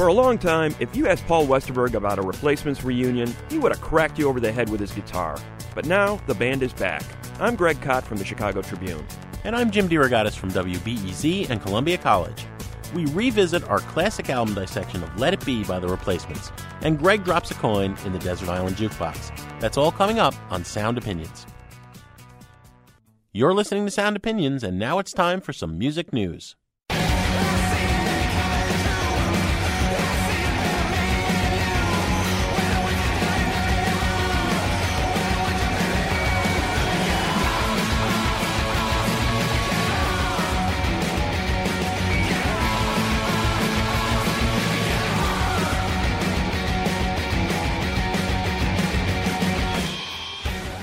For a long time, if you asked Paul Westerberg about a replacements reunion, he would have cracked you over the head with his guitar. But now, the band is back. I'm Greg Kot from the Chicago Tribune. And I'm Jim DeRogatis from WBEZ and Columbia College. We revisit our classic album dissection of Let It Be by The Replacements, and Greg drops a coin in the Desert Island Jukebox. That's all coming up on Sound Opinions. You're listening to Sound Opinions, and now it's time for some music news.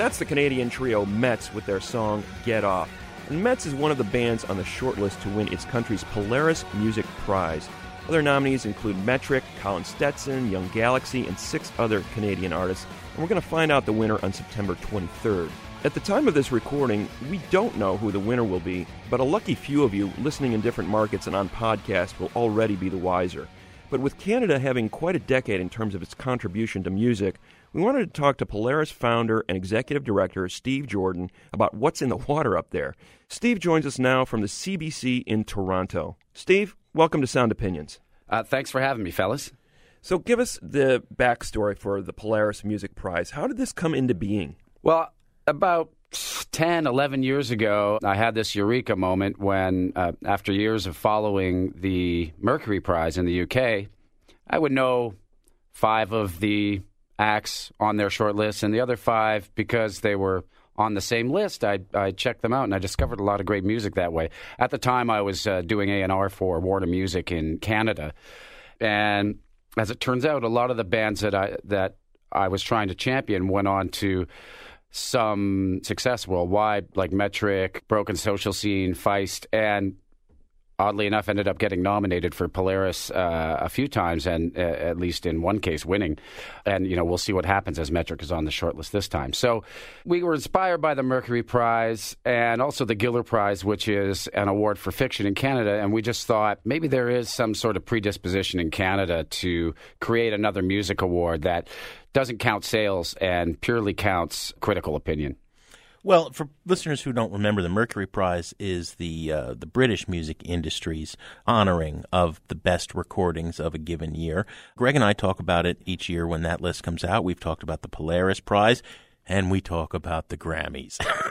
That's the Canadian trio Metz with their song Get Off. And Metz is one of the bands on the shortlist to win its country's Polaris Music Prize. Other nominees include Metric, Colin Stetson, Young Galaxy, and six other Canadian artists, and we're going to find out the winner on September 23rd. At the time of this recording, we don't know who the winner will be, but a lucky few of you listening in different markets and on podcasts will already be the wiser. But with Canada having quite a decade in terms of its contribution to music, we wanted to talk to Polaris founder and executive director Steve Jordan about what's in the water up there. Steve joins us now from the CBC in Toronto. Steve, welcome to Sound Opinions. Uh, thanks for having me, fellas. So, give us the backstory for the Polaris Music Prize. How did this come into being? Well, about 10, 11 years ago, I had this eureka moment when, uh, after years of following the Mercury Prize in the UK, I would know five of the acts on their short list, and the other five, because they were on the same list, I, I checked them out, and I discovered a lot of great music that way. At the time, I was uh, doing A&R for Warner Music in Canada, and as it turns out, a lot of the bands that I that I was trying to champion went on to some success worldwide, like Metric, Broken Social Scene, Feist, and oddly enough, ended up getting nominated for Polaris uh, a few times, and uh, at least in one case, winning. And you know, we'll see what happens as Metric is on the shortlist this time. So we were inspired by the Mercury Prize and also the Giller Prize, which is an award for fiction in Canada. And we just thought maybe there is some sort of predisposition in Canada to create another music award that doesn't count sales and purely counts critical opinion. Well, for listeners who don't remember, the Mercury Prize is the uh, the British music industry's honoring of the best recordings of a given year. Greg and I talk about it each year when that list comes out. We've talked about the Polaris Prize, and we talk about the Grammys.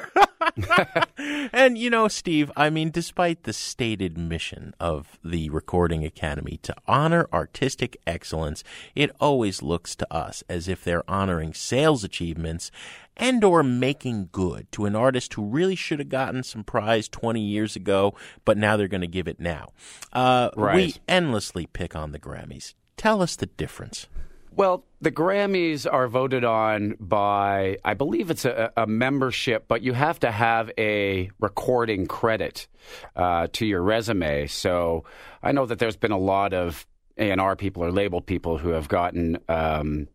and you know, Steve, I mean, despite the stated mission of the Recording Academy to honor artistic excellence, it always looks to us as if they're honoring sales achievements and or making good to an artist who really should have gotten some prize 20 years ago, but now they're going to give it now. Uh, Right. We endlessly pick on the Grammys. Tell us the difference. Well, the Grammys are voted on by, I believe it's a, a membership, but you have to have a recording credit uh, to your resume. So I know that there's been a lot of A&R people or label people who have gotten, um,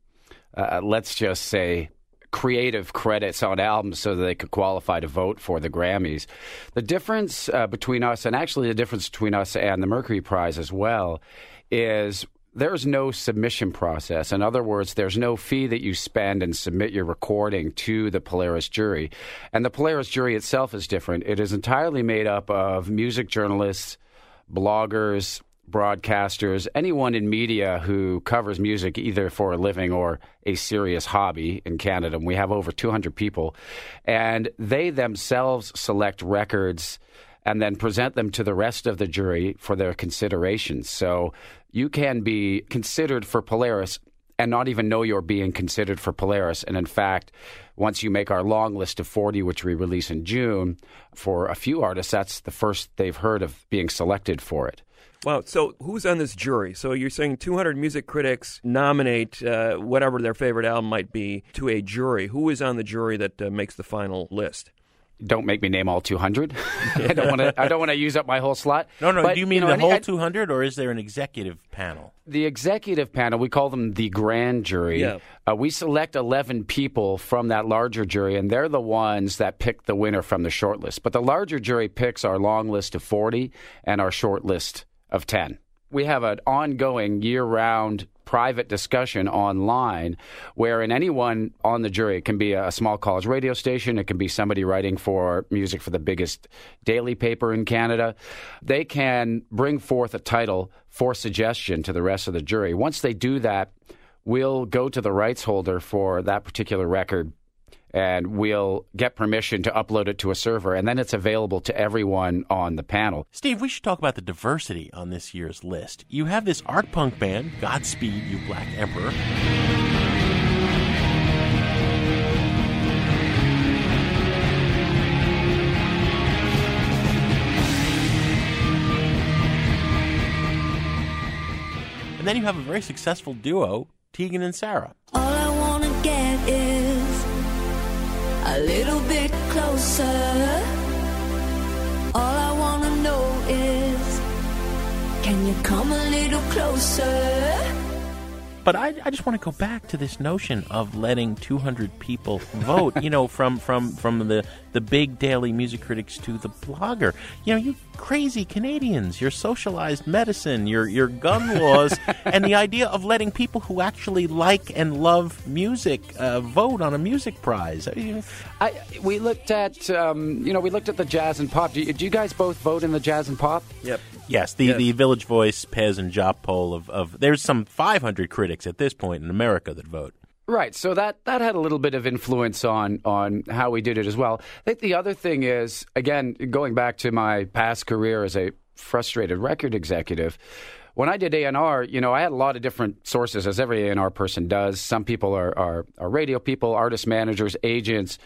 uh, let's just say, creative credits on albums so that they could qualify to vote for the Grammys. The difference uh, between us, and actually the difference between us and the Mercury Prize as well, is there's no submission process. In other words, there's no fee that you spend and submit your recording to the Polaris jury. And the Polaris jury itself is different. It is entirely made up of music journalists, bloggers, broadcasters, anyone in media who covers music either for a living or a serious hobby in Canada. And we have over 200 people. And they themselves select records and then present them to the rest of the jury for their consideration. So you can be considered for Polaris and not even know you're being considered for Polaris. And in fact, once you make our long list of 40, which we release in June, for a few artists, that's the first they've heard of being selected for it. Wow. So who's on this jury? So you're saying 200 music critics nominate uh, whatever their favorite album might be to a jury. Who is on the jury that uh, makes the final list? Don't make me name all 200. I don't want to. I don't want to use up my whole slot. No, no. But, do you mean know, the whole I- 200, or is there an executive panel? The executive panel, we call them the grand jury. Yeah. Uh, we select 11 people from that larger jury, and they're the ones that pick the winner from the short list. But the larger jury picks our long list of 40 and our short list of 10. We have an ongoing year round private discussion online wherein anyone on the jury it can be a small college radio station it can be somebody writing for music for the biggest daily paper in canada they can bring forth a title for suggestion to the rest of the jury. Once they do that we'll go to the rights holder for that particular record and we'll get permission to upload it to a server and then it's available to everyone on the panel Steve, we should talk about the diversity on this year's list. You have this art punk band, Godspeed You Black Emperor. And then you have a very successful duo, Tegan and Sarah. All I wanna get is a little bit closer. All I wanna know is can you come a little closer? But I, I just want to go back to this notion of letting 200 people vote. you know, from from from the the big daily music critics to the blogger. You know, you crazy Canadians, your socialized medicine, your your gun laws, and the idea of letting people who actually like and love music uh, vote on a music prize. I mean, I, we looked at um, you know we looked at the Pazz and Jop. Do you, do you guys both vote in the Pazz and Jop? Yep. Yes, the, the Village Voice, Pazz, and Jop poll of, of there's some 500 critics at this point in America that vote. Right. So that that had a little bit of influence on on how we did it as well. I think the other thing is again going back to my past career as a frustrated record executive. When I did A&R, you know, I had a lot of different sources, as every A&R person does. Some people are, are, are radio people, artist managers, agents.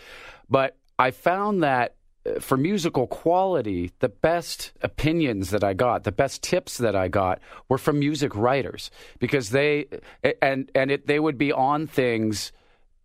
But I found that for musical quality, the best opinions that I got, the best tips that I got were from music writers because they and and it, they would be on things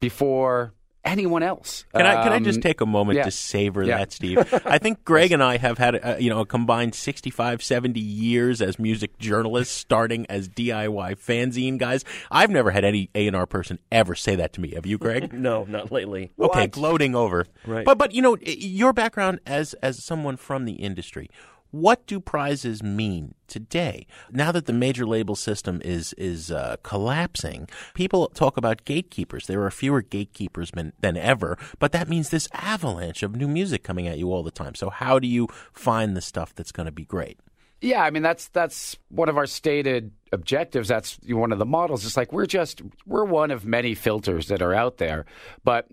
before anyone else. Can I can I Um, just take a moment yeah. to savor Yeah. that, Steve? I think Greg and I have had uh, you know a combined 65, 70 years as music journalists, starting as DIY fanzine guys. I've never had any A and R person ever say that to me. Have you, Greg? No, not lately. Okay, gloating over. Right. But but you know your background as as someone from the industry. What do prizes mean today? Now that the major label system is is uh, collapsing, people talk about gatekeepers. There are fewer gatekeepers than, than ever, but that means this avalanche of new music coming at you all the time. So how do you find the stuff that's going to be great? Yeah, I mean that's that's one of our stated objectives. That's one of the models. It's like we're just we're one of many filters that are out there, but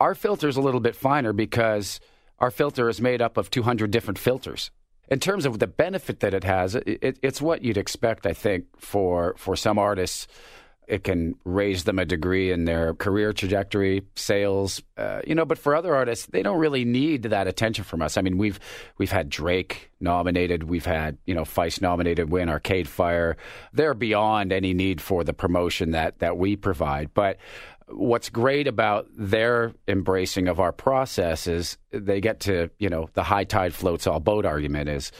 our filter is a little bit finer because our filter is made up of 200 different filters. In terms of the benefit that it has, it, it, it's what you'd expect, I think, for for some artists. It can raise them a degree in their career trajectory, sales, uh, you know. But for other artists, they don't really need that attention from us. I mean, we've we've had Drake nominated, we've had you know Feist nominated, win Arcade Fire. They're beyond any need for the promotion that that we provide. But what's great about their embracing of our process is they get to you know the high tide floats all boat argument is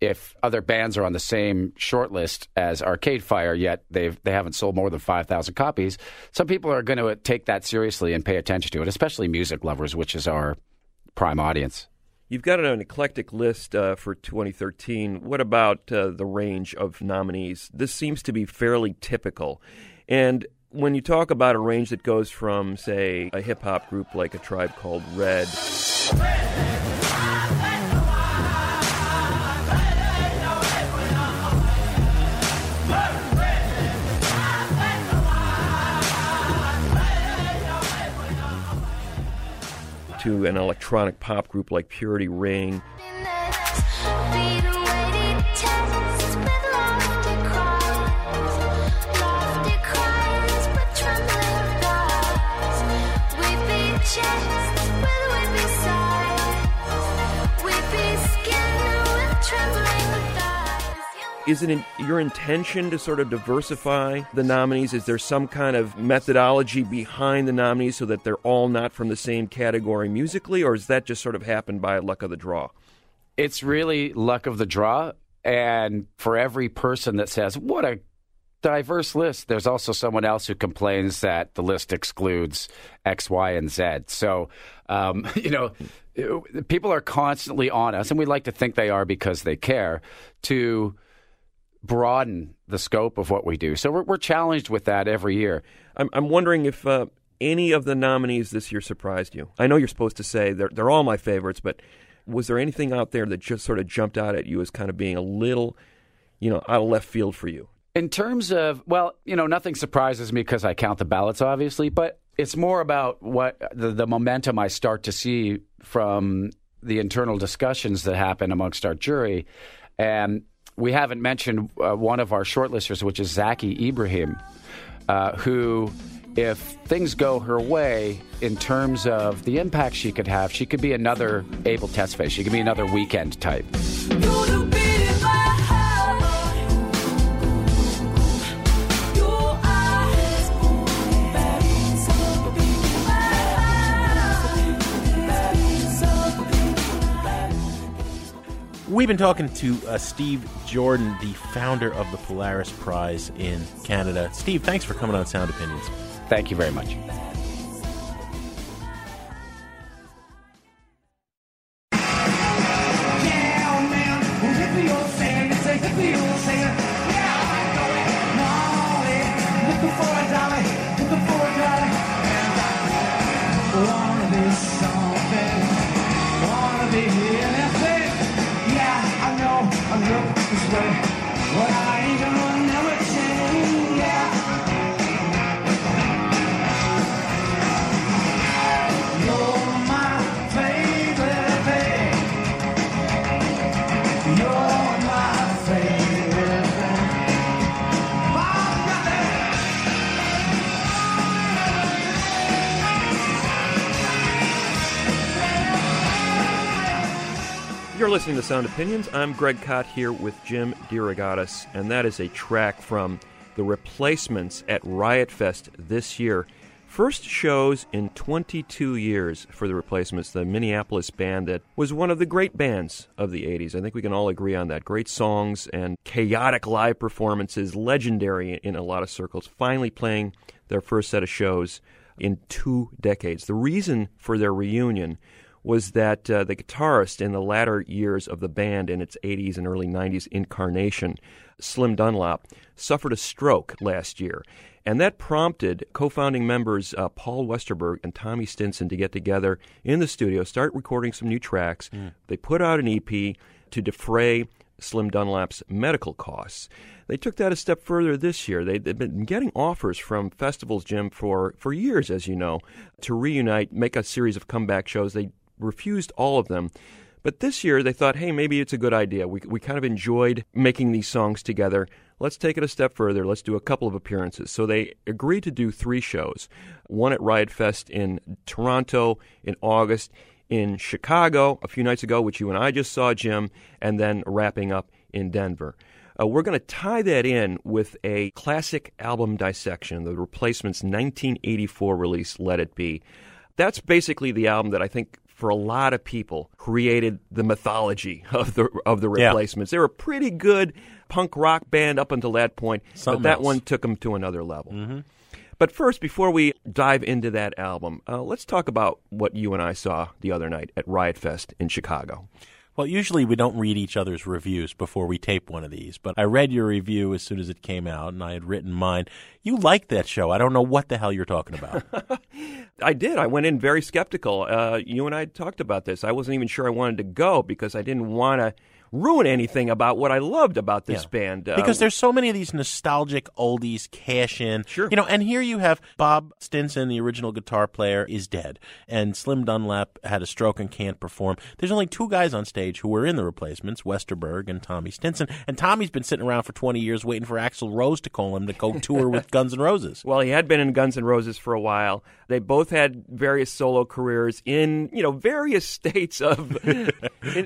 if other bands are on the same short list as Arcade Fire, yet they've they haven't sold more than five thousand copies, some people are going to take that seriously and pay attention to it, especially music lovers, which is our prime audience. You've got an eclectic list uh, for 2013. What about uh, the range of nominees? This seems to be fairly typical. And when you talk about a range that goes from, say, a hip hop group like a tribe called Red. To an electronic pop group like Purity Ring. Is it in your intention to sort of diversify the nominees? Is there some kind of methodology behind the nominees so that they're all not from the same category musically, or is that just sort of happened by luck of the draw? It's really luck of the draw. And for every person that says, what a diverse list, there's also someone else who complains that the list excludes X, Y, and Z. So, um, you know, people are constantly on us, and we like to think they are because they care, to broaden the scope of what we do. So we're, we're challenged with that every year. I'm, I'm wondering if uh, any of the nominees this year surprised you. I know you're supposed to say they're, they're all my favorites, but was there anything out there that just sort of jumped out at you as kind of being a little, you know, out of left field for you? In terms of, well, you know, nothing surprises me because I count the ballots, obviously, but it's more about what the, the momentum I start to see from the internal discussions that happen amongst our jury. And we haven't mentioned uh, one of our shortlisters, which is Zaki Ibrahim, uh, who, if things go her way in terms of the impact she could have, she could be another Abel Tesfaye. She could be another Weeknd type. We've been talking to uh, Steve Jordan, the founder of the Polaris Prize in Canada. Steve, thanks for coming on Sound Opinions. Thank you very much. Listening to Sound Opinions. I'm Greg Kot here with Jim DeRogatis, and that is a track from The Replacements at Riot Fest this year. First shows in 22 years for The Replacements, the Minneapolis band that was one of the great bands of the 80s. I think we can all agree on that. Great songs and chaotic live performances, legendary in a lot of circles, finally playing their first set of shows in two decades. The reason for their reunion was that uh, the guitarist in the latter years of the band in its 80s and early 90s incarnation, Slim Dunlap, suffered a stroke last year. And that prompted co founding members uh, Paul Westerberg and Tommy Stinson to get together in the studio, start recording some new tracks. Mm. They put out an EP to defray Slim Dunlap's medical costs. They took that a step further this year. They, have been getting offers from festivals, Jim, for, for years, as you know, to reunite, make a series of comeback shows. They refused all of them. But this year they thought, hey, maybe it's a good idea. We, we kind of enjoyed making these songs together. Let's take it a step further. Let's do a couple of appearances. So they agreed to do three shows one at Riot Fest in Toronto in August, in Chicago a few nights ago, which you and I just saw, Jim, and then wrapping up in Denver. Uh, we're going to tie that in with a classic album dissection, the replacement's 1984 release, Let It Be. That's basically the album that I think for a lot of people, created the mythology of the of the Yeah. replacements. They were a pretty good punk rock band up until that point, Something but that else. one took them to another level. But first, before we dive into that album, uh, let's talk about what you and I saw the other night at Riot Fest in Chicago. Well, usually we don't read each other's reviews before we tape one of these, but I read your review as soon as it came out, and I had written mine. You liked that show. I don't know what the hell you're talking about. I did. I went in very skeptical. Uh, you and I talked about this. I wasn't even sure I wanted to go because I didn't want to ruin anything about what I loved about this Yeah. band. Uh, because there's so many of these nostalgic oldies cash in. Sure. You know, and here you have Bob Stinson, the original guitar player, is dead, and Slim Dunlap had a stroke and can't perform. There's only two guys on stage who were in the replacements, Westerberg and Tommy Stinson, and Tommy's been sitting around for 20 years waiting for Axl Rose to call him to go tour with Guns N' Roses. Well, he had been in Guns N' Roses for a while. They both had various solo careers in, you know, various states of.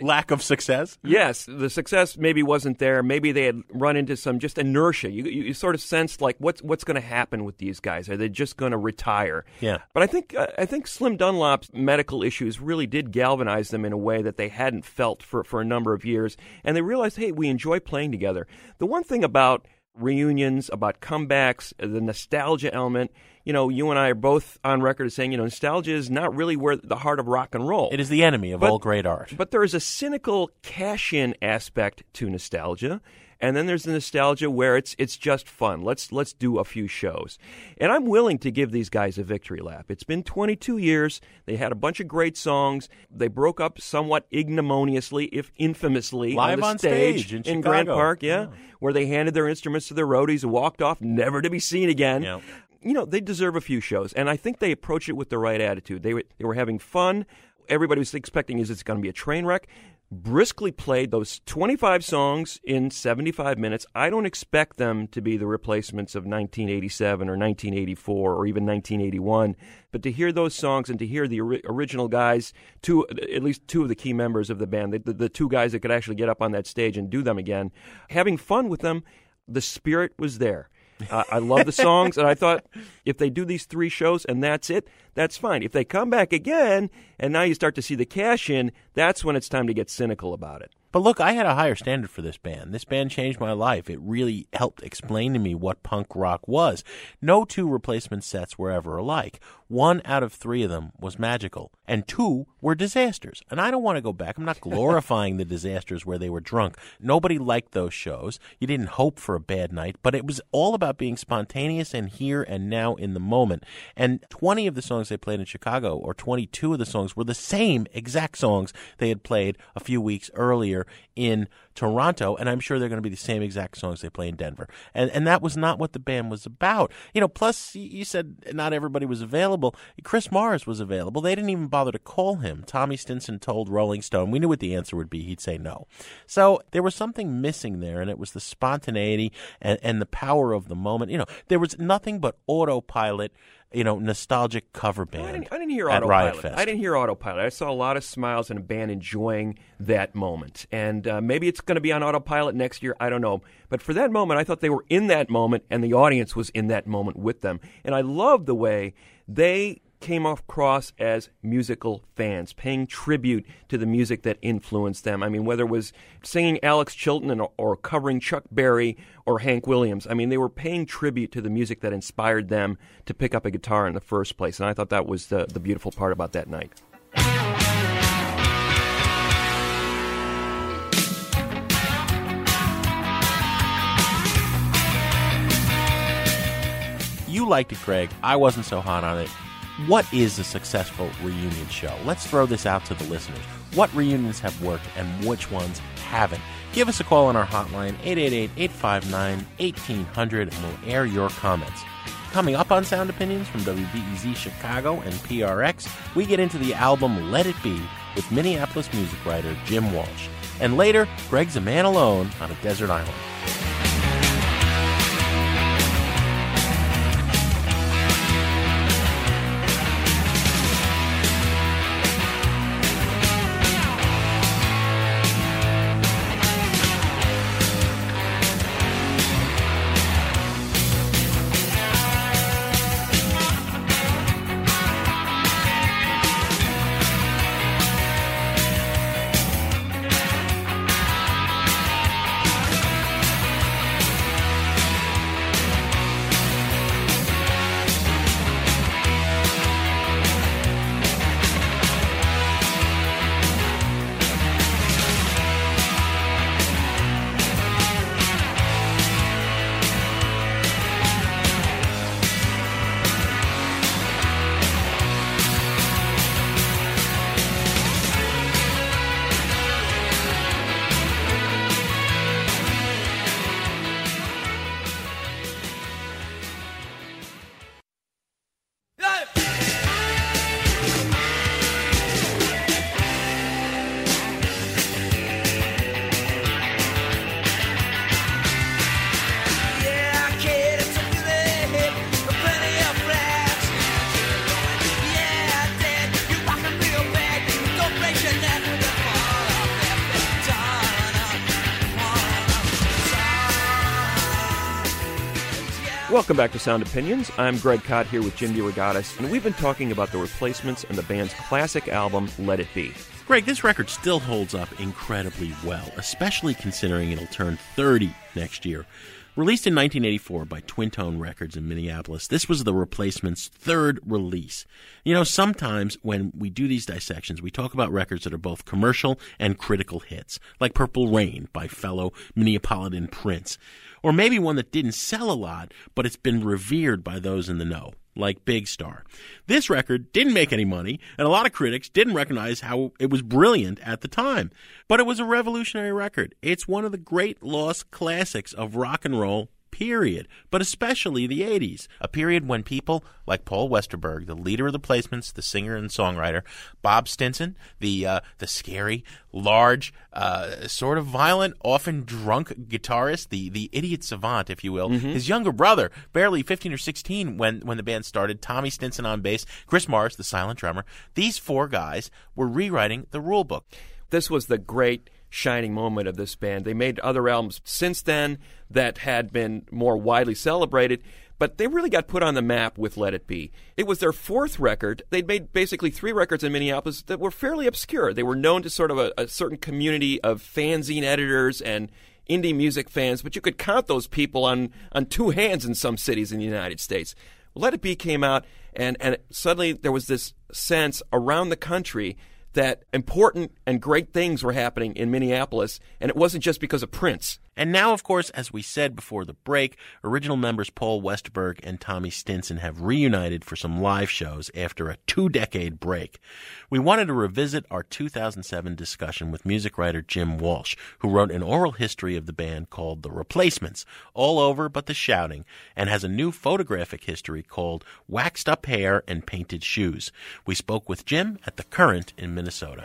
Lack of success. yes, the success maybe wasn't there. Maybe they had run into some just inertia. You, you, you sort of sensed like what's what's going to happen with these guys? Are they just going to retire? Yeah. But I think uh, I think Slim Dunlap's medical issues really did galvanize them in a way that they hadn't felt for for a number of years, and they realized, hey, we enjoy playing together. The one thing about reunions, about comebacks, the nostalgia element. You know, you and I are both on record as saying, you know, nostalgia is not really where the heart of rock and roll. It is the enemy of But- all great art. But there is a cynical cash in aspect to nostalgia. And then there's the nostalgia where it's it's just fun. Let's let's do a few shows. And I'm willing to give these guys a victory lap. It's been 22 years. They had a bunch of great songs. They broke up somewhat ignominiously, if infamously, Live on on stage in Grant Chicago. Park, yeah, where they handed their instruments to their roadies and walked off, never to be seen again Yeah. you know, they deserve a few shows, and I think they approach it with the right attitude. They were, they were having fun. Everybody was expecting is it's going to be a train wreck. Briskly played those 25 songs in 75 minutes. I don't expect them to be the replacements of 1987 or 1984 or even 1981, but to hear those songs and to hear the ori- original guys, two at least two of the key members of the band, the, the, the two guys that could actually get up on that stage and do them again, having fun with them, the spirit was there. I I love the songs, and I thought if they do these three shows and that's it, that's fine. If they come back again and now you start to see the cash in, that's when it's time to get cynical about it. But look, I had a higher standard for this band. This band changed my life. It really helped explain to me what punk rock was. No two replacement sets were ever alike. One out of three of them was magical, and two were disasters. And I don't want to go back. I'm not glorifying the disasters where they were drunk. Nobody liked those shows. You didn't hope for a bad night, but it was all about being spontaneous and here and now in the moment. And 20 of the songs they played in Chicago, or 22 of the songs, were the same exact songs they had played a few weeks earlier in Toronto, and I'm sure they're going to be the same exact songs they play in Denver. And and that was not what the band was about. You know, plus you said not everybody was available. Chris Mars was available. They didn't even bother to call him. Tommy Stinson told Rolling Stone, we knew what the answer would be. He'd say no. So there was something missing there, and it was the spontaneity and, and the power of the moment. You know, there was nothing but autopilot, you know, nostalgic cover band. I didn't, I didn't hear at Riot Autopilot. Fest. I didn't hear Autopilot. I saw a lot of smiles and a band enjoying that moment. And uh, maybe it's going to be on Autopilot next year. I don't know. But for that moment, I thought they were in that moment, and the audience was in that moment with them. And I love the way they came across as musical fans, paying tribute to the music that influenced them. I mean, whether it was singing Alex Chilton and, or covering Chuck Berry or Hank Williams, I mean, they were paying tribute to the music that inspired them to pick up a guitar in the first place. And I thought that was the, the beautiful part about that night. You liked it, Greg. I wasn't so hot on it. What is a successful reunion show? Let's throw this out to the listeners. What reunions have worked and which ones haven't? Give us a call on our hotline, 888 859 1800, and we'll air your comments. Coming up on Sound Opinions from WBEZ Chicago and PRX, we get into the album Let It Be with Minneapolis music writer Jim Walsh. And later, Greg's a man alone on a desert island. Welcome back to Sound Opinions. I'm Greg Kot here with Jim DeRogatis, and we've been talking about the replacements and the band's classic album, Let It Be. Greg, this record still holds up incredibly well, especially considering it'll turn 30 next year. Released in 1984 by Twin Tone Records in Minneapolis, this was the replacement's third release. You know, sometimes when we do these dissections, we talk about records that are both commercial and critical hits, like Purple Rain by fellow Minneapolitan Prince. Or maybe one that didn't sell a lot, but it's been revered by those in the know like Big Star. This record didn't make any money, and a lot of critics didn't recognize how it was brilliant at the time. But it was a revolutionary record. It's one of the great lost classics of rock and roll period, but especially the 80s, a period when people like Paul Westerberg, the leader of the placements, the singer and songwriter, Bob Stinson, the uh, the scary, large, uh, sort of violent, often drunk guitarist, the the idiot savant, if you will, Mm-hmm. his younger brother, barely 15 or 16 when when the band started, Tommy Stinson on bass, Chris Mars, the silent drummer. These four guys were rewriting the rule book. This was the great shining moment of this band. They made other albums since then that had been more widely celebrated, but they really got put on the map with Let It Be. It was their fourth record. They'd made basically three records in Minneapolis that were fairly obscure. They were known to sort of a, a certain community of fanzine editors and indie music fans, but you could count those people on, on two hands in some cities in the United States. Let It Be came out, and, and suddenly there was this sense around the country that important and great things were happening in Minneapolis, and it wasn't just because of Prince. And now, of course, as we said before the break, original members Paul Westerberg and Tommy Stinson have reunited for some live shows after a two decade break. We wanted to revisit our 2007 discussion with music writer Jim Walsh, who wrote an oral history of the band called The Replacements, all over but the shouting, and has a new photographic history called Waxed Up Hair and Painted Shoes. We spoke with Jim at The Current in Minnesota.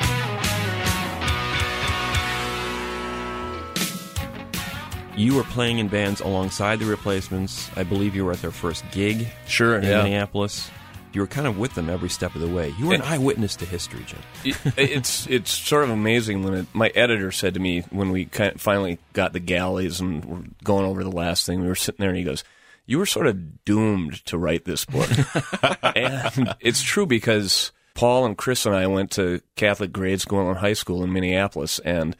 You were playing in bands alongside the replacements. I believe you were at their first gig Sure, in yeah. Minneapolis. You were kind of with them every step of the way. You were an It- eyewitness to history, Jim. It's it's sort of amazing when it, my editor said to me when we kind of finally got the galleys and were going over the last thing, we were sitting there and he goes, "You were sort of doomed to write this book," and it's true because Paul and Chris and I went to Catholic grade school and high school in Minneapolis, and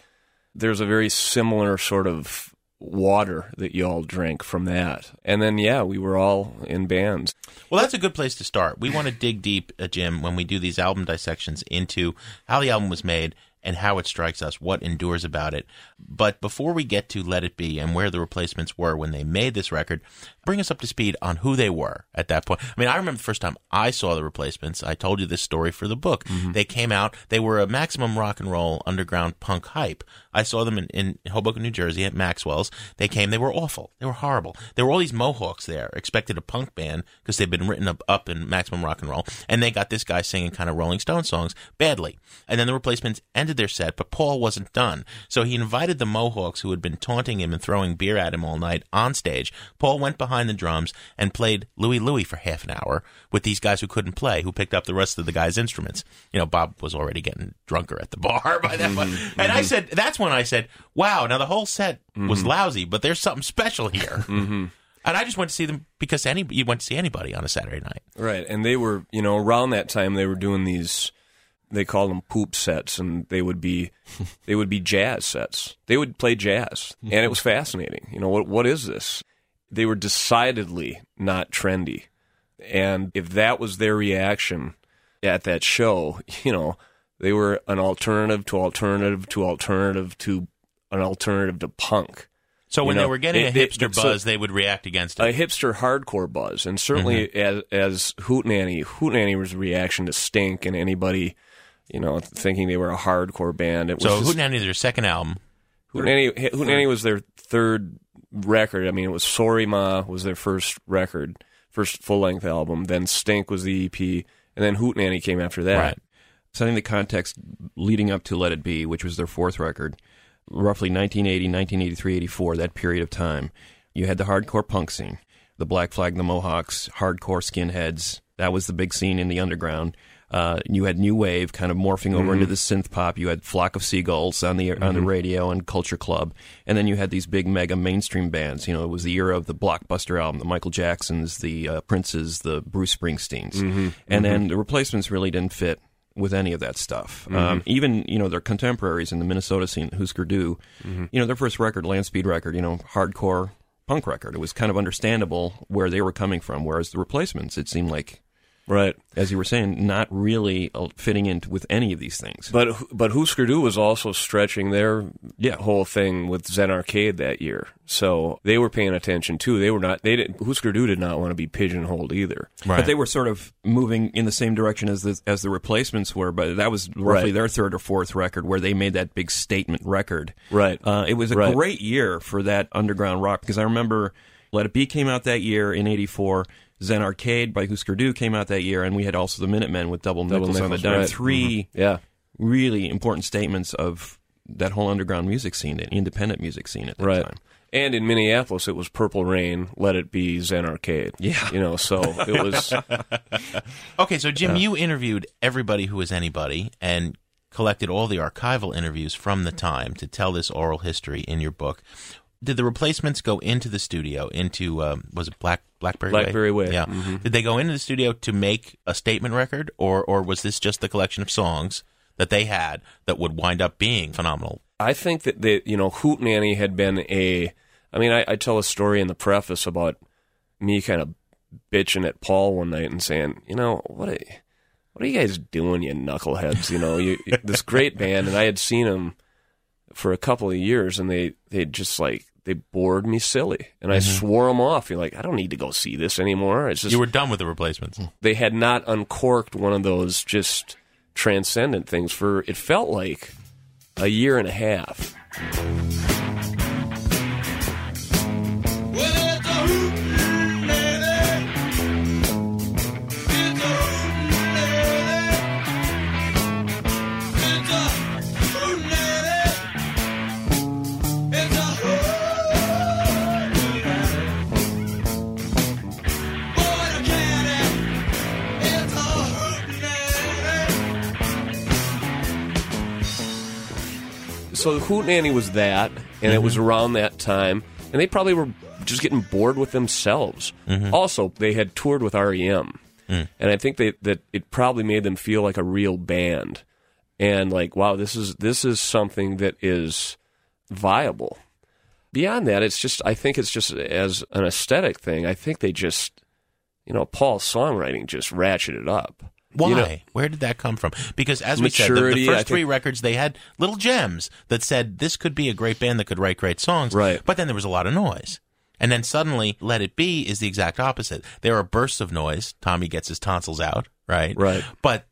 there's a very similar sort of water that you all drank from that. And then yeah, we were all in bands. Well, that's a good place to start. We want to dig deep, uh, Jim, when we do these album dissections into how the album was made and how it strikes us, what endures about it. But before we get to Let It Be and where the replacements were when they made this record, bring us up to speed on who they were at that point. I mean, I remember the first time I saw the replacements. I told you this story for the book. Mm-hmm. They came out, they were a maximum rock and roll underground punk hype. I saw them in, in Hoboken, New Jersey at Maxwell's. They came, they were awful. They were horrible. There were all these Mohawks there, expected a punk band because they'd been written up, up in maximum rock and roll. And they got this guy singing kind of Rolling Stone songs badly. And then the replacements ended their set, but Paul wasn't done. So he invited the Mohawks who had been taunting him and throwing beer at him all night on stage. Paul went behind the drums and played Louie Louie for half an hour with these guys who couldn't play, who picked up the rest of the guys' instruments. You know, Bob was already getting drunker at the bar by that point. Mm-hmm. And I mm-hmm. said, that's when I said, wow, now the whole set was mm-hmm. lousy, but there's something special here. And I just went to see them because any you went to see anybody on a Saturday night. Right, and they were, you know, around that time they were doing these. They called them poop sets, and they would be, they would be jazz sets. They would play jazz, and it was fascinating. You know, what what is this? They were decidedly not trendy, and if that was their reaction at that show, you know, they were an alternative to alternative to alternative to an alternative to punk. So when You they were getting they- a hipster so- buzz, they would react against it. a hipster hardcore buzz, and certainly Mm-hmm. as as Hootenanny, Hootenanny was a reaction to Stink and anybody, you know, thinking they were a hardcore band. It was so just, Hootenanny is their second album. Hootenanny, Hootenanny was their third record. I mean, it was Sorry Ma was their first record, first full length album. Then Stink was the EP, and then Hootenanny came after that. Right. Setting the context leading up to Let It Be, which was their fourth record, roughly 1980, 1983, 84, that period of time, you had the hardcore punk scene, the Black Flag, the Mohawks, hardcore skinheads. That was the big scene in the underground. Uh, you had new wave kind of morphing over into the synth pop. You had Flock of Seagulls on the on the radio and Culture Club, and then you had these big mega mainstream bands. You know, it was the era of the blockbuster album, the Michael Jacksons, the uh, Princes, the Bruce Springsteens, and then the replacements really didn't fit with any of that stuff. Um, even you know their contemporaries in the Minnesota scene, Husker Du, you know their first record, Land Speed record, you know hardcore punk record. It was kind of understandable where they were coming from. Whereas the replacements, it seemed like, Right. as you were saying, not really uh, fitting in with any of these things. But but Husker Du was also stretching their Yeah. whole thing with Zen Arcade that year, so they were paying attention too. They were not. They didn't. Husker Du did not want to be pigeonholed either. Right. But they were sort of moving in the same direction as the as the replacements were. But that was roughly Right. their third or fourth record where they made that big statement record. Right. Uh, it was a Right. great year for that underground rock because I remember Let It Be came out that year in '84. Zen Arcade by Husker Du came out that year, and we had also the Minutemen with Double Double Nickels on the dime. right. 3 mm-hmm. Yeah. really important statements of that whole underground music scene, the independent music scene at that Right. time. And in Minneapolis, it was Purple Rain, Let It Be, Zen Arcade. Yeah. You know, so it was. Okay, so Jim, you interviewed everybody who was anybody and collected all the archival interviews from the time to tell this oral history in your book. Did the replacements go into the studio into um, was it Black Blackberry Blackberry Way. Yeah. Mhm. Did they go into the studio to make a statement record, or or was this just the collection of songs that they had that would wind up being phenomenal? I think that the you know Hootenanny had been a. I mean, I, I tell a story in the preface about me kind of bitching at Paul one night and saying, you know, what are, what are you guys doing, you knuckleheads? You know, you this great band, and I had seen them for a couple of years, and they they just like they bored me silly, and I mm-hmm. swore them off. You're like, I don't need to go see this anymore. It's just You were done with the replacements. Mm. they had not uncorked one of those just transcendent things for it felt like a year and a half. So the Hootenanny was that, and it was mm-hmm. around that time, and they probably were just getting bored with themselves. Mm-hmm. Also, they had toured with REM, mm. and I think they, that it probably made them feel like a real band, and like, wow, this is this is something that is viable. Beyond that, it's just I think it's just as an aesthetic thing. I think they just, you know, Paul's songwriting just ratcheted up. Why? You know, Where did that come from? Because as we said, the, the first three records they had little gems that said this could be a great band that could write great songs. Right. But then there was a lot of noise. And then suddenly, Let It Be is the exact opposite. There are bursts of noise. Tommy gets his tonsils out, right? Right. But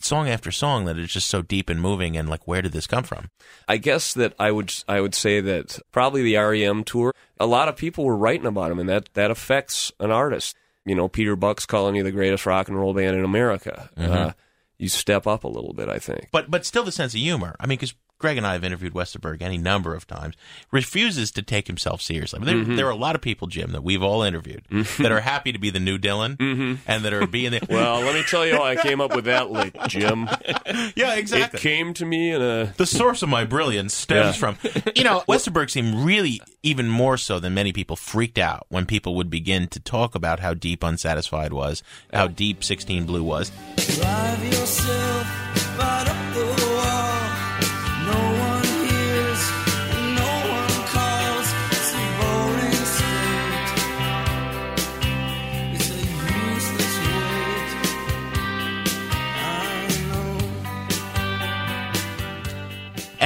song after song that is just so deep and moving, and like, where did this come from? I guess that I would I would say that probably the REM tour. A lot of people were writing about him, and that that affects an artist. You know, Peter Buck's calling you the greatest rock and roll band in America. Uh, you step up a little bit, I think. But but still the sense of humor. I mean, because Greg and I have interviewed Westerberg any number of times. Refuses to take himself seriously. I mean, there, mm-hmm. there are a lot of people, Jim, that we've all interviewed mm-hmm. that are happy to be the new Dylan mm-hmm. and that are being the Well, let me tell you how I came up with that lick, Jim. yeah exactly. It came to me in a the source of my brilliance stems Yeah. from you know Westerberg seemed really even more so than many people freaked out when people would begin to talk about how deep Unsatisfied was, how deep 16 Blue was.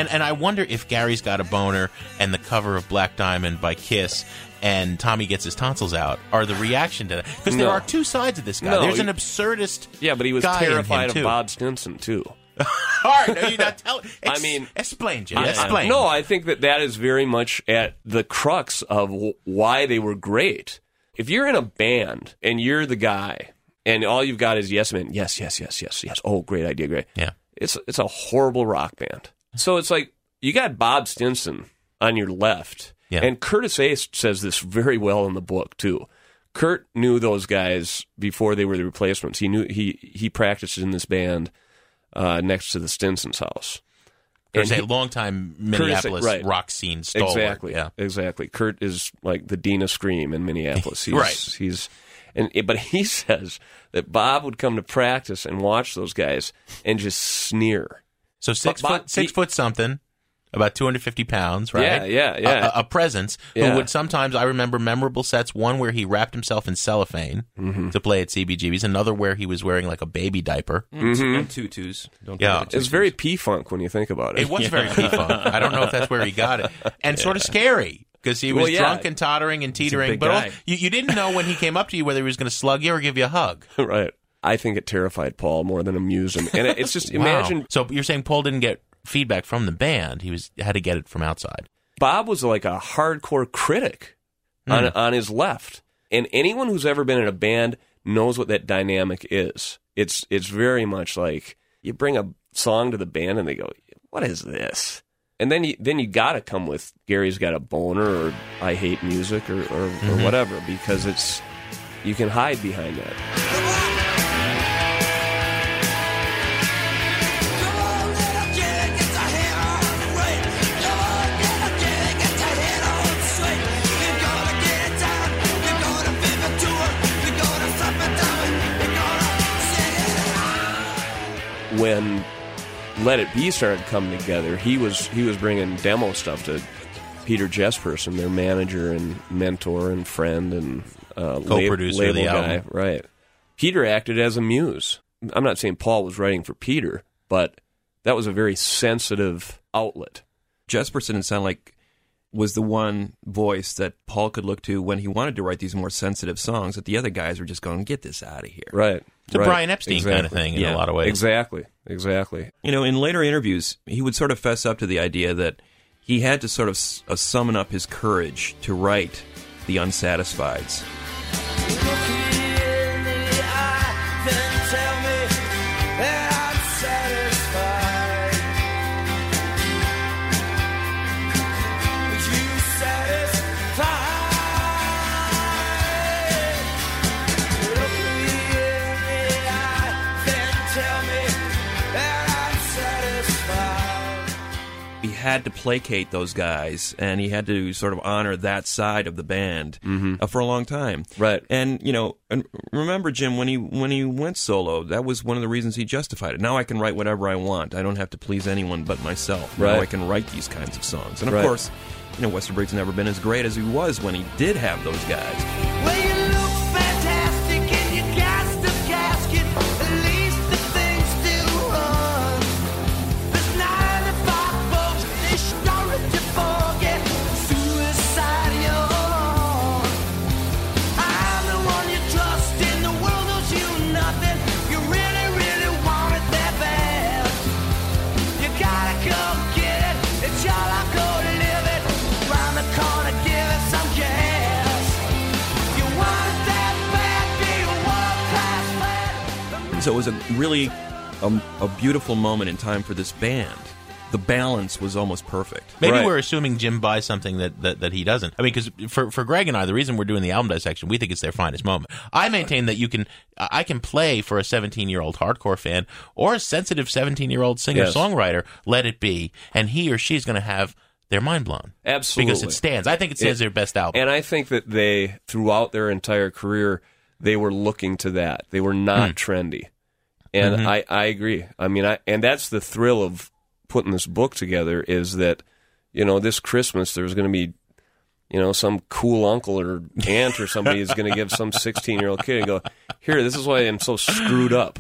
And and I wonder if Gary's got a boner and the cover of Black Diamond by Kiss and Tommy gets his tonsils out are the reaction to that because there No. are two sides of this guy. No, There's an absurdist. yeah, but he was guy in him, terrified of too. Bob Stinson too. All right, no, you're not telling. I mean- explain, Jim. I- Explain. No, I think that that is very much at the crux of why they were great. If you're in a band and you're the guy, and all you've got is yes men, yes, yes, yes, yes, yes. Oh, great idea, great. Yeah. It's it's a horrible rock band. So it's like you got Bob Stinson on your left, Yeah. and Curtiss A says this very well in the book too. Kurt knew those guys before they were the replacements. He knew he he practiced in this band uh, next to the Stinson's house. There's a longtime Minneapolis right. rock scene stalwart. Exactly. Yeah. Exactly. Kurt is like the Dean of Scream in Minneapolis. He's, Right. He's and but he says that Bob would come to practice and watch those guys and just sneer. So six But Bob- foot six he- foot something, about two hundred fifty pounds, right? Yeah, yeah, yeah. A, a, a presence Yeah. who would sometimes I remember memorable sets. One where he wrapped himself in cellophane Mm-hmm. to play at CBGB's. Another where he was wearing like a baby diaper. Mhm. And tutus. Don't Yeah. forget the It's very P funk when you think about it. It was very P-funk. I don't know if that's where he got it, and sort of scary because he was Well, yeah. drunk and tottering and teetering. But all- you, you didn't know when he came up to you whether he was going to slug you or give you a hug. right. I think it terrified Paul more than amused him. And it's just Wow. imagine So you're saying Paul didn't get feedback from the band; he was had to get it from outside. Bob was like a hardcore critic on Hmm. on his left, and anyone who's ever been in a band knows what that dynamic is. It's it's very much like you bring a song to the band and they go, "What is this?" And then you then you got to come with Gary's got a boner or I hate music or or, Mm-hmm. or whatever because it's you can hide behind that. When Let It Be started coming together, he was he was bringing demo stuff to Peter Jesperson, their manager and mentor and friend and uh, Co-producer of label the guy. album. Right. Peter acted as a muse. I'm not saying Paul was writing for Peter, but that was a very sensitive outlet. Jesperson it sounded like was the one voice that Paul could look to when he wanted to write these more sensitive songs that the other guys were just going get this out of here. Right. It's a right. Brian Epstein kind of thing in Yeah. a lot of ways. Exactly. Exactly. You know, in later interviews, he would sort of fess up to the idea that he had to sort of s- uh, summon up his courage to write the Unsatisfieds. Had to placate those guys, and he had to sort of honor that side of the band uh, for a long time. Right. And you know, and remember Jim when he when he went solo, that was one of the reasons he justified it. Now I can write whatever I want. I don't have to please anyone but myself. Now Right. I can write these kinds of songs. And of Right. course, you know, Westerberg's never been as great as he was when he did have those guys. So it was a really um, a beautiful moment in time for this band. The balance was almost perfect. Maybe Right. we're assuming Jim buys something that, that, that he doesn't. I mean, because for, for Greg and I, the reason we're doing the album dissection, we think it's their finest moment. I maintain that you can, I can play for a 17 year old hardcore fan or a sensitive 17 year old singer songwriter, let it be, and he or she's going to have their mind blown. Absolutely. Because it stands. I think it stands It- their best album. And I think that they, throughout their entire career, they were looking to that. They were not Hmm. trendy. And Mm-hmm. I, I agree. I mean, I, and that's the thrill of putting this book together is that, you know, this Christmas there's going to be, you know, some cool uncle or aunt or somebody is going to give some 16 year old kid and go, here, this is why I'm so screwed up.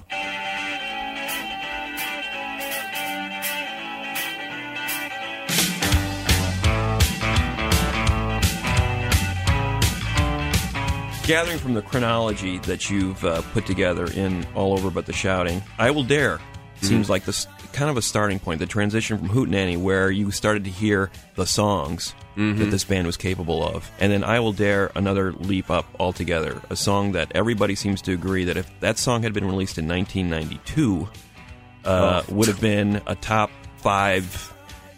Gathering from the chronology that you've uh, put together in All Over But the Shouting, I Will Dare seems like this kind of a starting point, the transition from Hootenanny, where you started to hear the songs that this band was capable of. And then I Will Dare, another leap up altogether, a song that everybody seems to agree that if that song had been released in 1992, uh, would have been a top five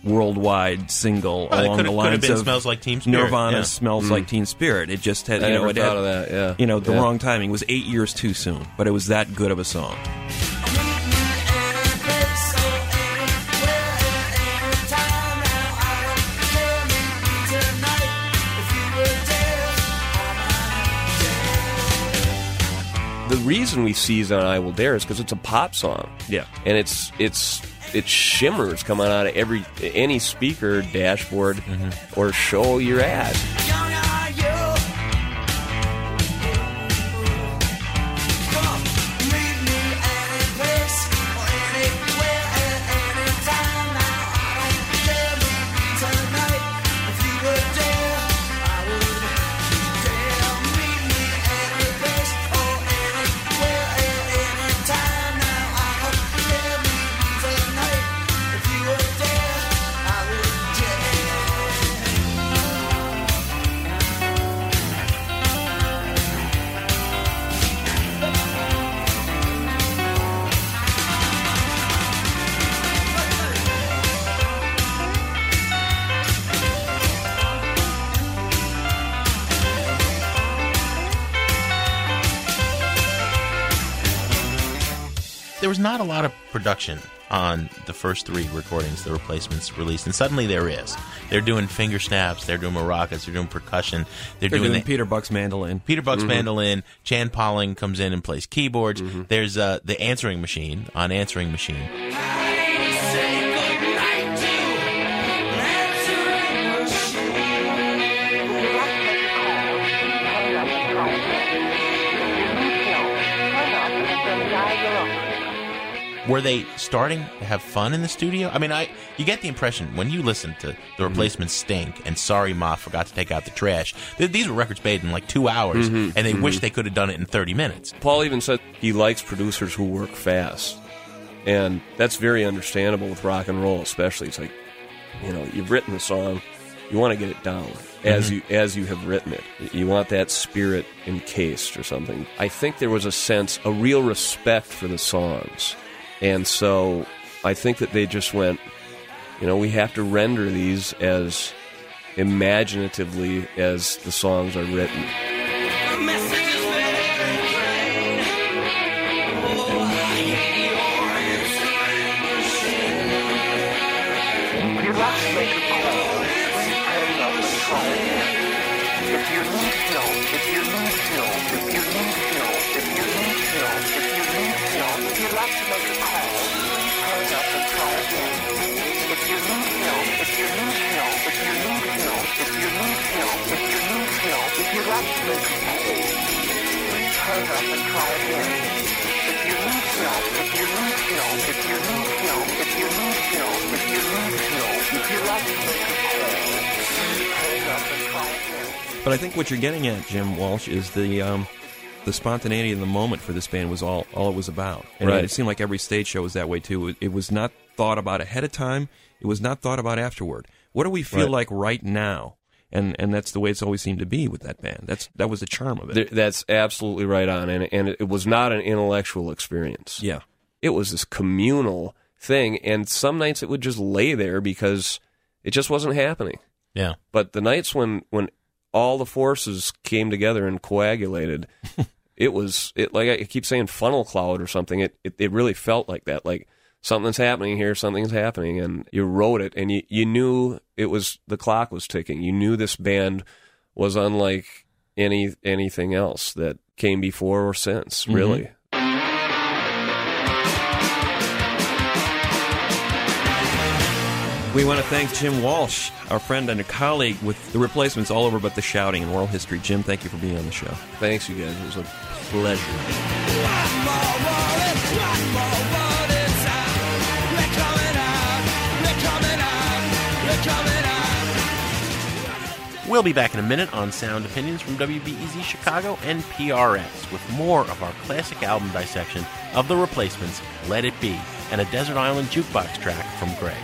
worldwide single Well, along the could've lines been of Smells Like Teen Spirit, Nirvana yeah. smells Mm. like Teen Spirit. It just had I you know never it had, of that, yeah. you know the Yeah. wrong timing. It was eight years too soon, but it was that good of a song. the reason we seize on "I Will Dare" is because it's a pop song. Yeah, and it's it's it shimmers coming out of every any speaker dashboard mm-hmm. or show you're at. Production on the first three recordings the replacements released and suddenly there is they're doing finger snaps they're doing maracas they're doing percussion they're, They're doing the- Peter Buck's mandolin. Peter Buck's Mhm. mandolin. Chan Poling comes in and plays keyboards. Mm-hmm. There's uh, the answering machine on answering machine. Were they starting to have fun in the studio? I mean, I you get the impression when you listen to Mm-hmm. the replacements stink and Sorry Ma forgot to take out the trash. Th- these were records made in like two hours, Mhm, and they wish mhm. they could have done it in thirty minutes. Paul even said he likes producers who work fast, and that's very understandable with rock and roll, especially. It's like, you know, you've written the song, you want to get it down as you as you have written it. You want that spirit encased or something. I think there was a sense, a real respect for the songs, and so I think that they just went, you know, we have to render these as imaginatively as the songs are written. But I think what you're getting at, Jim Walsh, is the um, the spontaneity of the moment for this band was all all it was about. And Right. it seemed like every stage show was that way too. It, it was not thought about ahead of time. It was not thought about afterward. What do we feel Right. like right now? And and that's the way it's always seemed to be with that band. That's that was the charm of it. That's absolutely right on, and and it was not an intellectual experience. Yeah, it was this communal thing, and some nights it would just lay there because it just wasn't happening. Yeah. But the nights when when all the forces came together and coagulated, it was it like I keep saying funnel cloud or something. It, it it really felt like that. Like something's happening here, something's happening, and you wrote it, and you you knew it was the clock was ticking. You knew this band was unlike any anything else that came before or since. Mhm. Really. We want to thank Jim Walsh, our friend and a colleague with the replacements all over but the shouting in world history. Jim, thank you for being on the show. Thanks, you guys. It was a pleasure. We'll be back in a minute on Sound Opinions from WBEZ Chicago and PRX with more of our classic album dissection of The Replacements, Let It Be, and a Desert Island Jukebox track from Greg.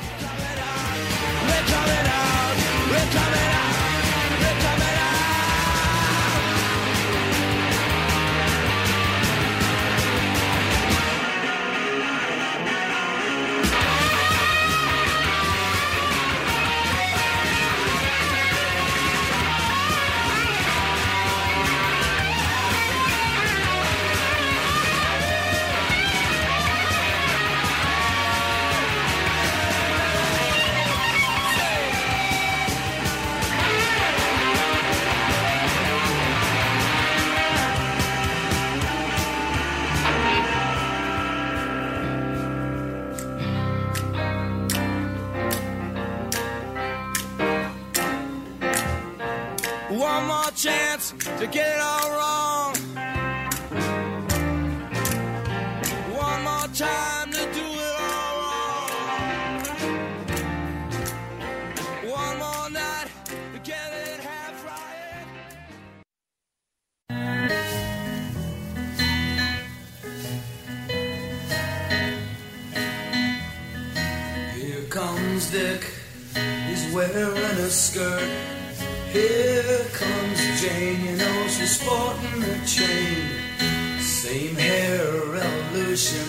Here comes Jane, you know she's sporting a chain. Same hair evolution,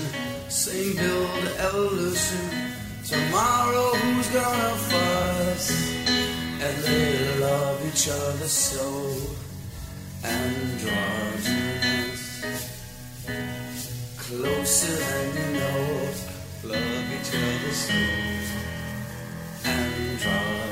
same build evolution. Tomorrow who's gonna fuss? And they love each other so androgynous. Closer than you know, love each other so androgynous.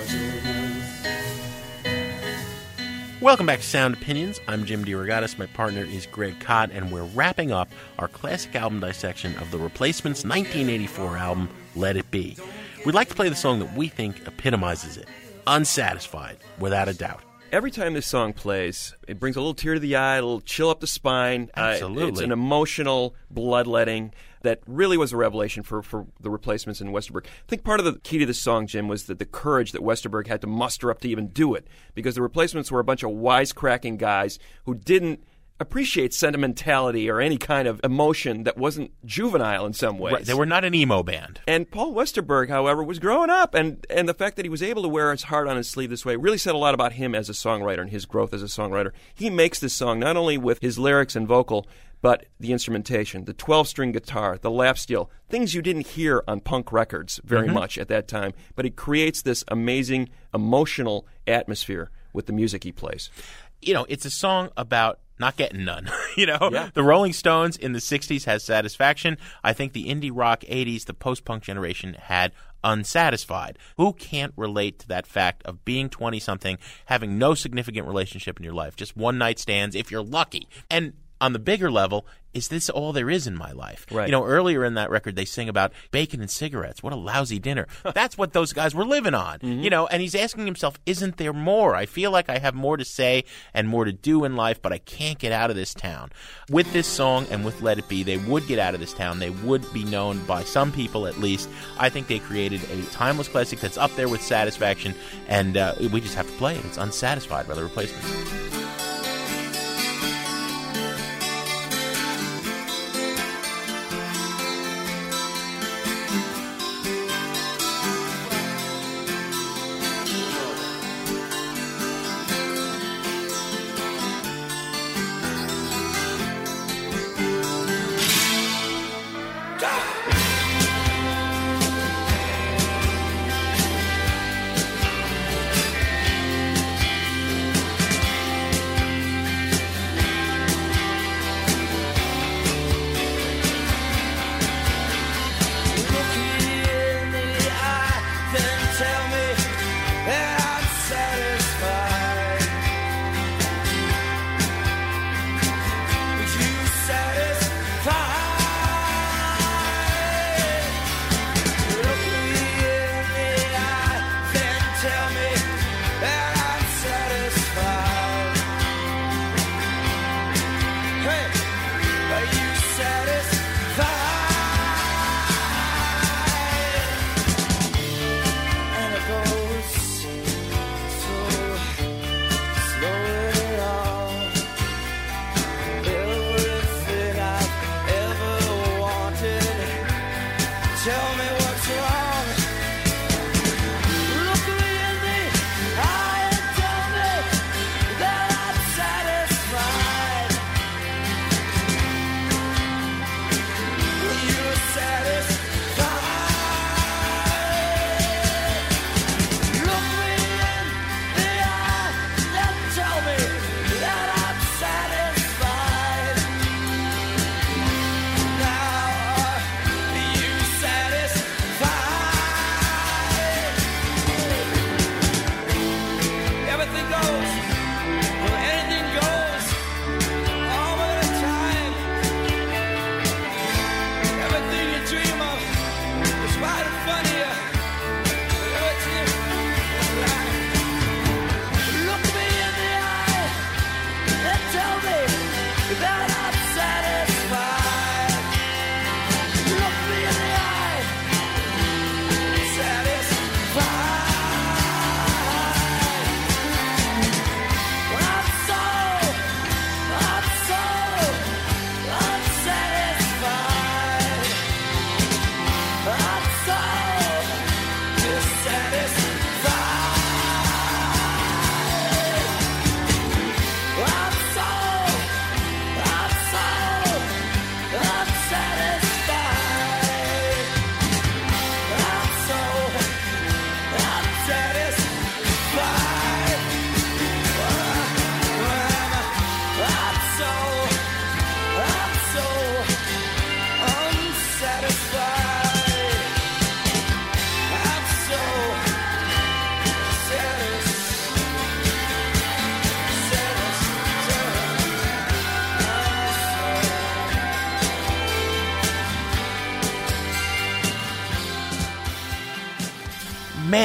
Welcome back to Sound Opinions. I'm Jim DeRogatis. My partner is Greg Kot, and we're wrapping up our classic album dissection of the Replacements' 1984 album, Let It Be. We'd like to play the song that we think epitomizes it Unsatisfied, without a doubt. Every time this song plays, it brings a little tear to the eye, a little chill up the spine. Uh, Absolutely. it's an emotional bloodletting that really was a revelation for, for the replacements in Westerberg. I think part of the key to this song, Jim, was that the courage that Westerberg had to muster up to even do it, because the replacements were a bunch of wisecracking guys who didn't appreciate sentimentality or any kind of emotion that wasn't juvenile in some ways. Right, they were not an emo band. And Paul Westerberg, however, was growing up, and, and the fact that he was able to wear his heart on his sleeve this way really said a lot about him as a songwriter and his growth as a songwriter. He makes this song not only with his lyrics and vocal, but the instrumentation, the 12 string guitar, the lap steel, things you didn't hear on punk records very Mhm. much at that time. But he creates this amazing emotional atmosphere with the music he plays. You know, it's a song about not getting none. you know, Yeah. the Rolling Stones in the 60s has satisfaction. I think the indie rock 80s, the post punk generation had unsatisfied. Who can't relate to that fact of being 20 something, having no significant relationship in your life, just one night stands if you're lucky? And on the bigger level, is this all there is in my life? Right. You know, earlier in that record, they sing about bacon and cigarettes. What a lousy dinner. That's what those guys were living on. You know, and he's asking himself, isn't there more? I feel like I have more to say and more to do in life, but I can't get out of this town. With this song and with Let It Be, they would get out of this town. They would be known by some people at least. I think they created a timeless classic that's up there with Satisfaction, and uh, we just have to play it. It's Unsatisfied by the replacements.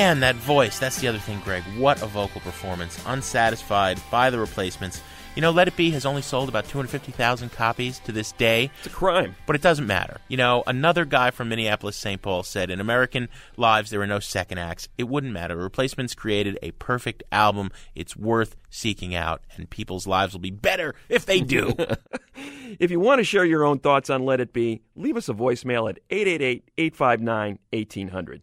Man, that voice. That's the other thing, Greg. What a vocal performance. Unsatisfied by the replacements. You know, Let It Be has only sold about 250,000 copies to this day. It's a crime. But it doesn't matter. You know, another guy from Minneapolis, St. Paul said, In American lives, there are no second acts. It wouldn't matter. Replacements created a perfect album. It's worth seeking out, and people's lives will be better if they do. If you want to share your own thoughts on Let It Be, leave us a voicemail at 888 859 1800.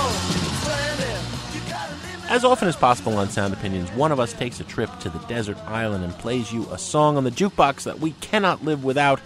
As often as possible on Sound Opinions, one of us takes a trip to the desert island and plays you a song on the jukebox that we cannot live without.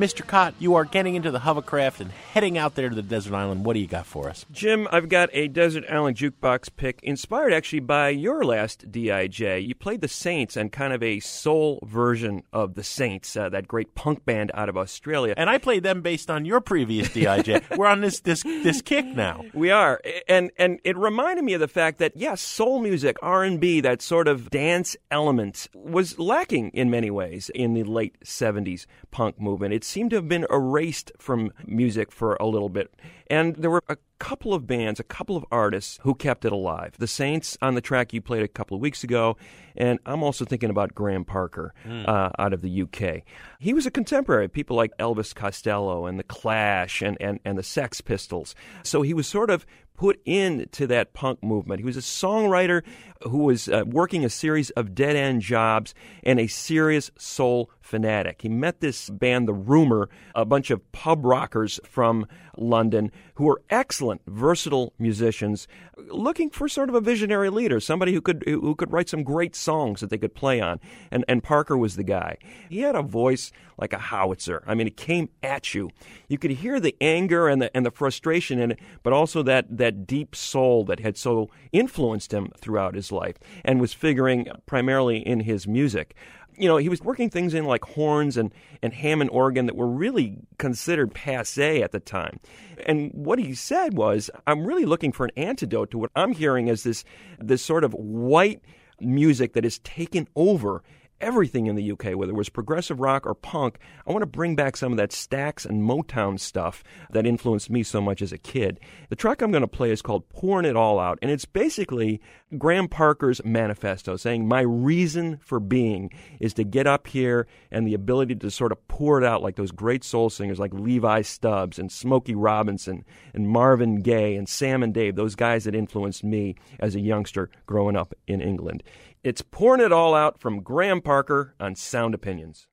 Mr. Kot, you are getting into the hovercraft and heading out there to the desert island. What do you got for us? Jim, I've got a Desert Island Jukebox pick inspired actually by your last DIJ. You played the Saints and kind of a soul version of the Saints, uh, that great punk band out of Australia. And I played them based on your previous DIJ. We're on this, this this kick now. We are, and and it reminded me of the fact that yes, soul music, R and B, that sort of dance element was lacking in many ways in the late '70s punk movement. It seemed to have been erased from music for a little bit, and there were a couple of bands, a couple of artists who kept it alive. The Saints on the track you played a couple of weeks ago, and I'm also thinking about Graham Parker Mm. uh, out of the UK. He was a contemporary, people like Elvis Costello and the Clash and, and, and the Sex Pistols. So he was sort of put into that punk movement. He was a songwriter who was uh, working a series of dead end jobs and a serious soul fanatic. He met this band, The Rumour, a bunch of pub rockers from London who were excellent, versatile musicians, looking for sort of a visionary leader, somebody who could who could write some great songs that they could play on. And and Parker was the guy. He had a voice like a howitzer. I mean, it came at you. You could hear the anger and the and the frustration in it, but also that that deep soul that had so influenced him throughout his life and was figuring primarily in his music you know, he was working things in like horns and, and Hammond organ that were really considered passe at the time. And what he said was, I'm really looking for an antidote to what I'm hearing as this this sort of white music that has taken over everything in the UK, whether it was progressive rock or punk. I want to bring back some of that Stax and Motown stuff that influenced me so much as a kid. The track I'm going to play is called Pouring It All Out, and it's basically Graham Parker's manifesto saying, My reason for being is to get up here and the ability to sort of pour it out like those great soul singers like Levi Stubbs and Smokey Robinson and Marvin Gaye and Sam and Dave, those guys that influenced me as a youngster growing up in England. It's Pouring It All Out from Graham Parker on Sound Opinions.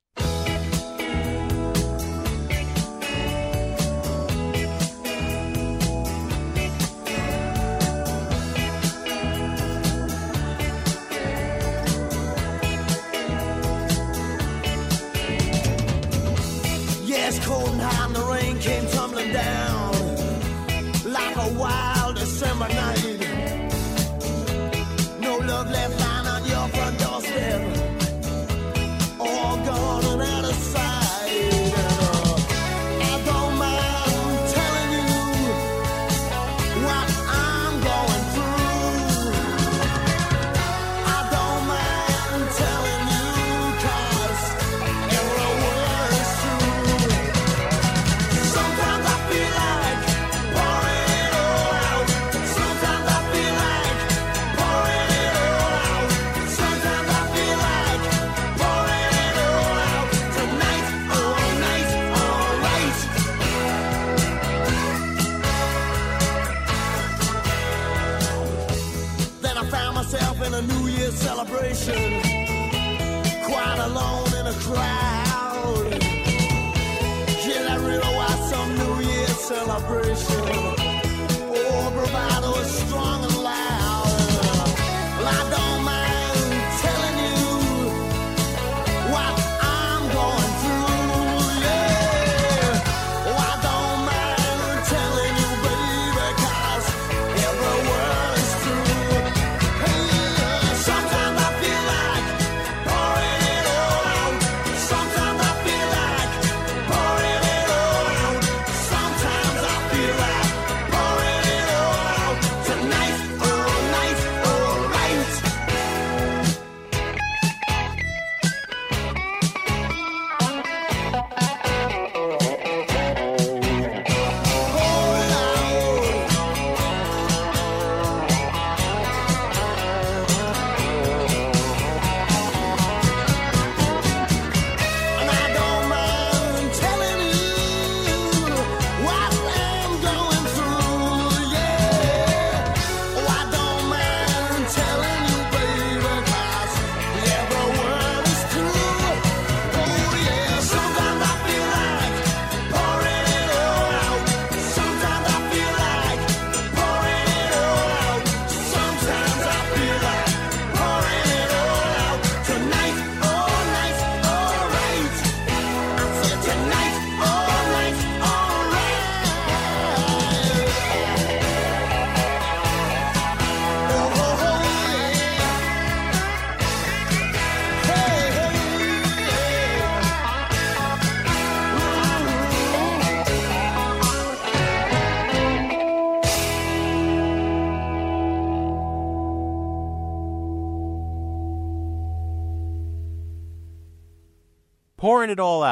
Celebration,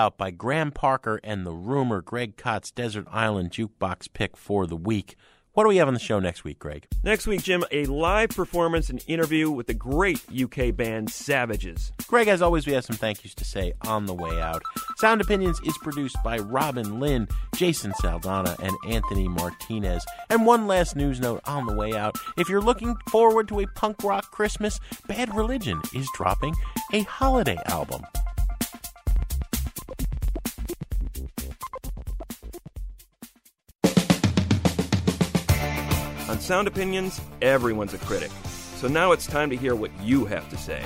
Out by Graham Parker and the Rumour Greg Kot's Desert Island Jukebox pick for the week. What do we have on the show next week, Greg? Next week, Jim, a live performance and interview with the great UK band Savages. Greg, as always, we have some thank yous to say on the way out. Sound Opinions is produced by Robin Linn, Jason Saldanha, and Anthony Martinez. And one last news note on the way out. If you're looking forward to a punk rock Christmas, Bad Religion is dropping a holiday album. Sound Opinions, everyone's a critic. So now it's time to hear what you have to say.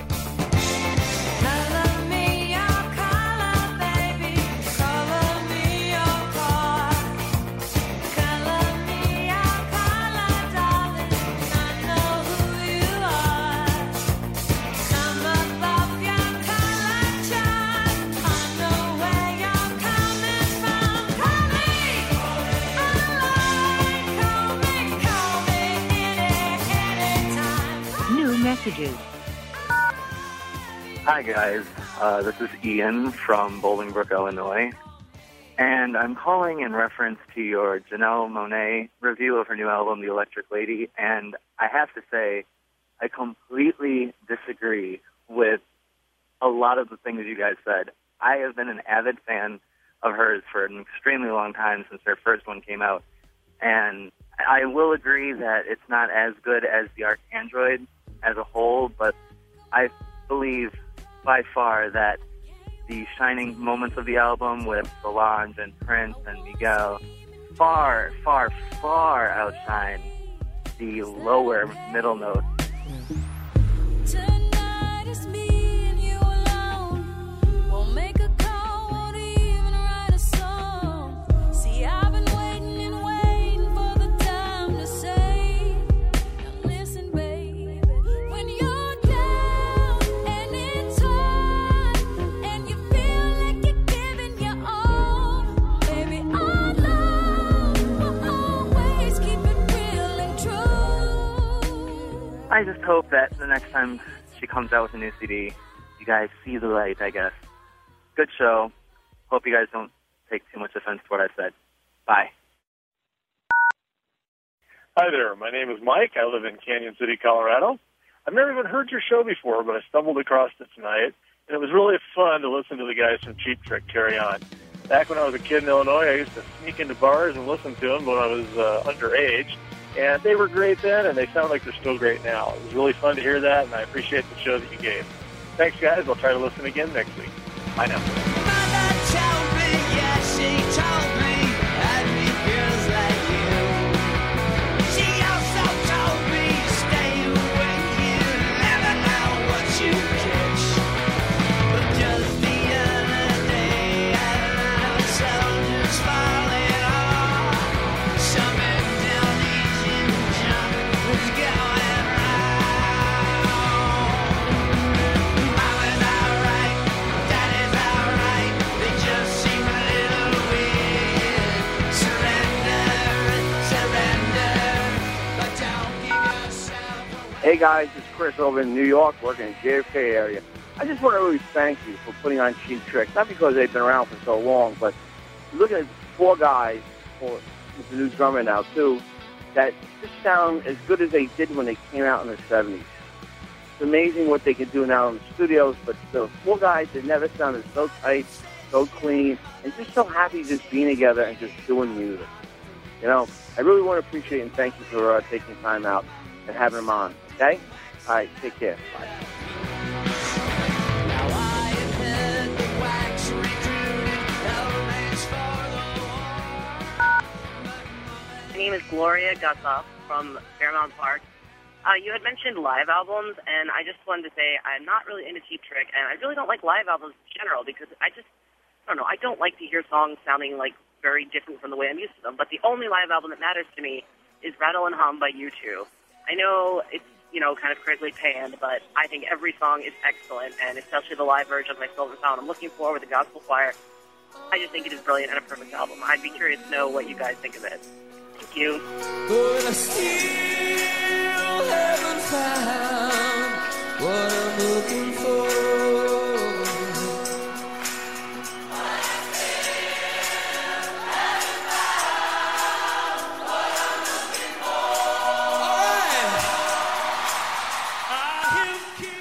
Messages. Hi, guys. Uh, this is Ian from Bolingbrook, Illinois. And I'm calling in reference to your Janelle Monáe review of her new album, The Electric Lady. And I have to say, I completely disagree with a lot of the things you guys said. I have been an avid fan of hers for an extremely long time since her first one came out. And I will agree that it's not as good as the ArchAndroid as a whole, but I believe by far that the shining moments of the album with Solange and Prince and Miguel far, far, far outshine the lower middle notes. Tonight it's me I just hope that the next time she comes out with a new CD, you guys see the light, I guess. Good show. Hope you guys don't take too much offense to what I said. Bye. Hi there. My name is Mike. I live in Cañon City, Colorado. I've never even heard your show before, but I stumbled across it tonight, and it was really fun to listen to the guys from Cheap Trick carry on. Back when I was a kid in Illinois, I used to sneak into bars and listen to them when I was uh, underage, and they were great then, and they sound like they're still great now. It was really fun to hear that, and I appreciate the show that you gave. Thanks, guys. I'll try to listen again next week. Bye now. Hey guys, it's Chris over in New York, working in the JFK area. I just want to really thank you for putting on Cheap Trick, not because they've been around for so long, but look at four guys, or the new drummer now too, that just sound as good as they did when they came out in the 70s. It's amazing what they can do now in the studios, but the four guys that never sounded so tight, so clean, and just so happy just being together and just doing music. You know, I really want to appreciate and thank you for uh, taking time out and having them on. Okay? All right, take care. Bye. My name is Gloria Gussoff from Fairmount Park. Uh, you had mentioned live albums, and I just wanted to say I'm not really into Cheap Trick, and I really don't like live albums in general because I just, I don't know, I don't like to hear songs sounding like very different from the way I'm used to them. But the only live album that matters to me is Rattle and Hum by U2. I know it's, you know, kind of critically panned, but I think every song is excellent, and especially the live version of My Silver Sound. I'm looking forward with the Gospel Choir. I just think it is brilliant and a perfect album. I'd be curious to know what you guys think of it. Thank you. But I still haven't found what I'm looking for.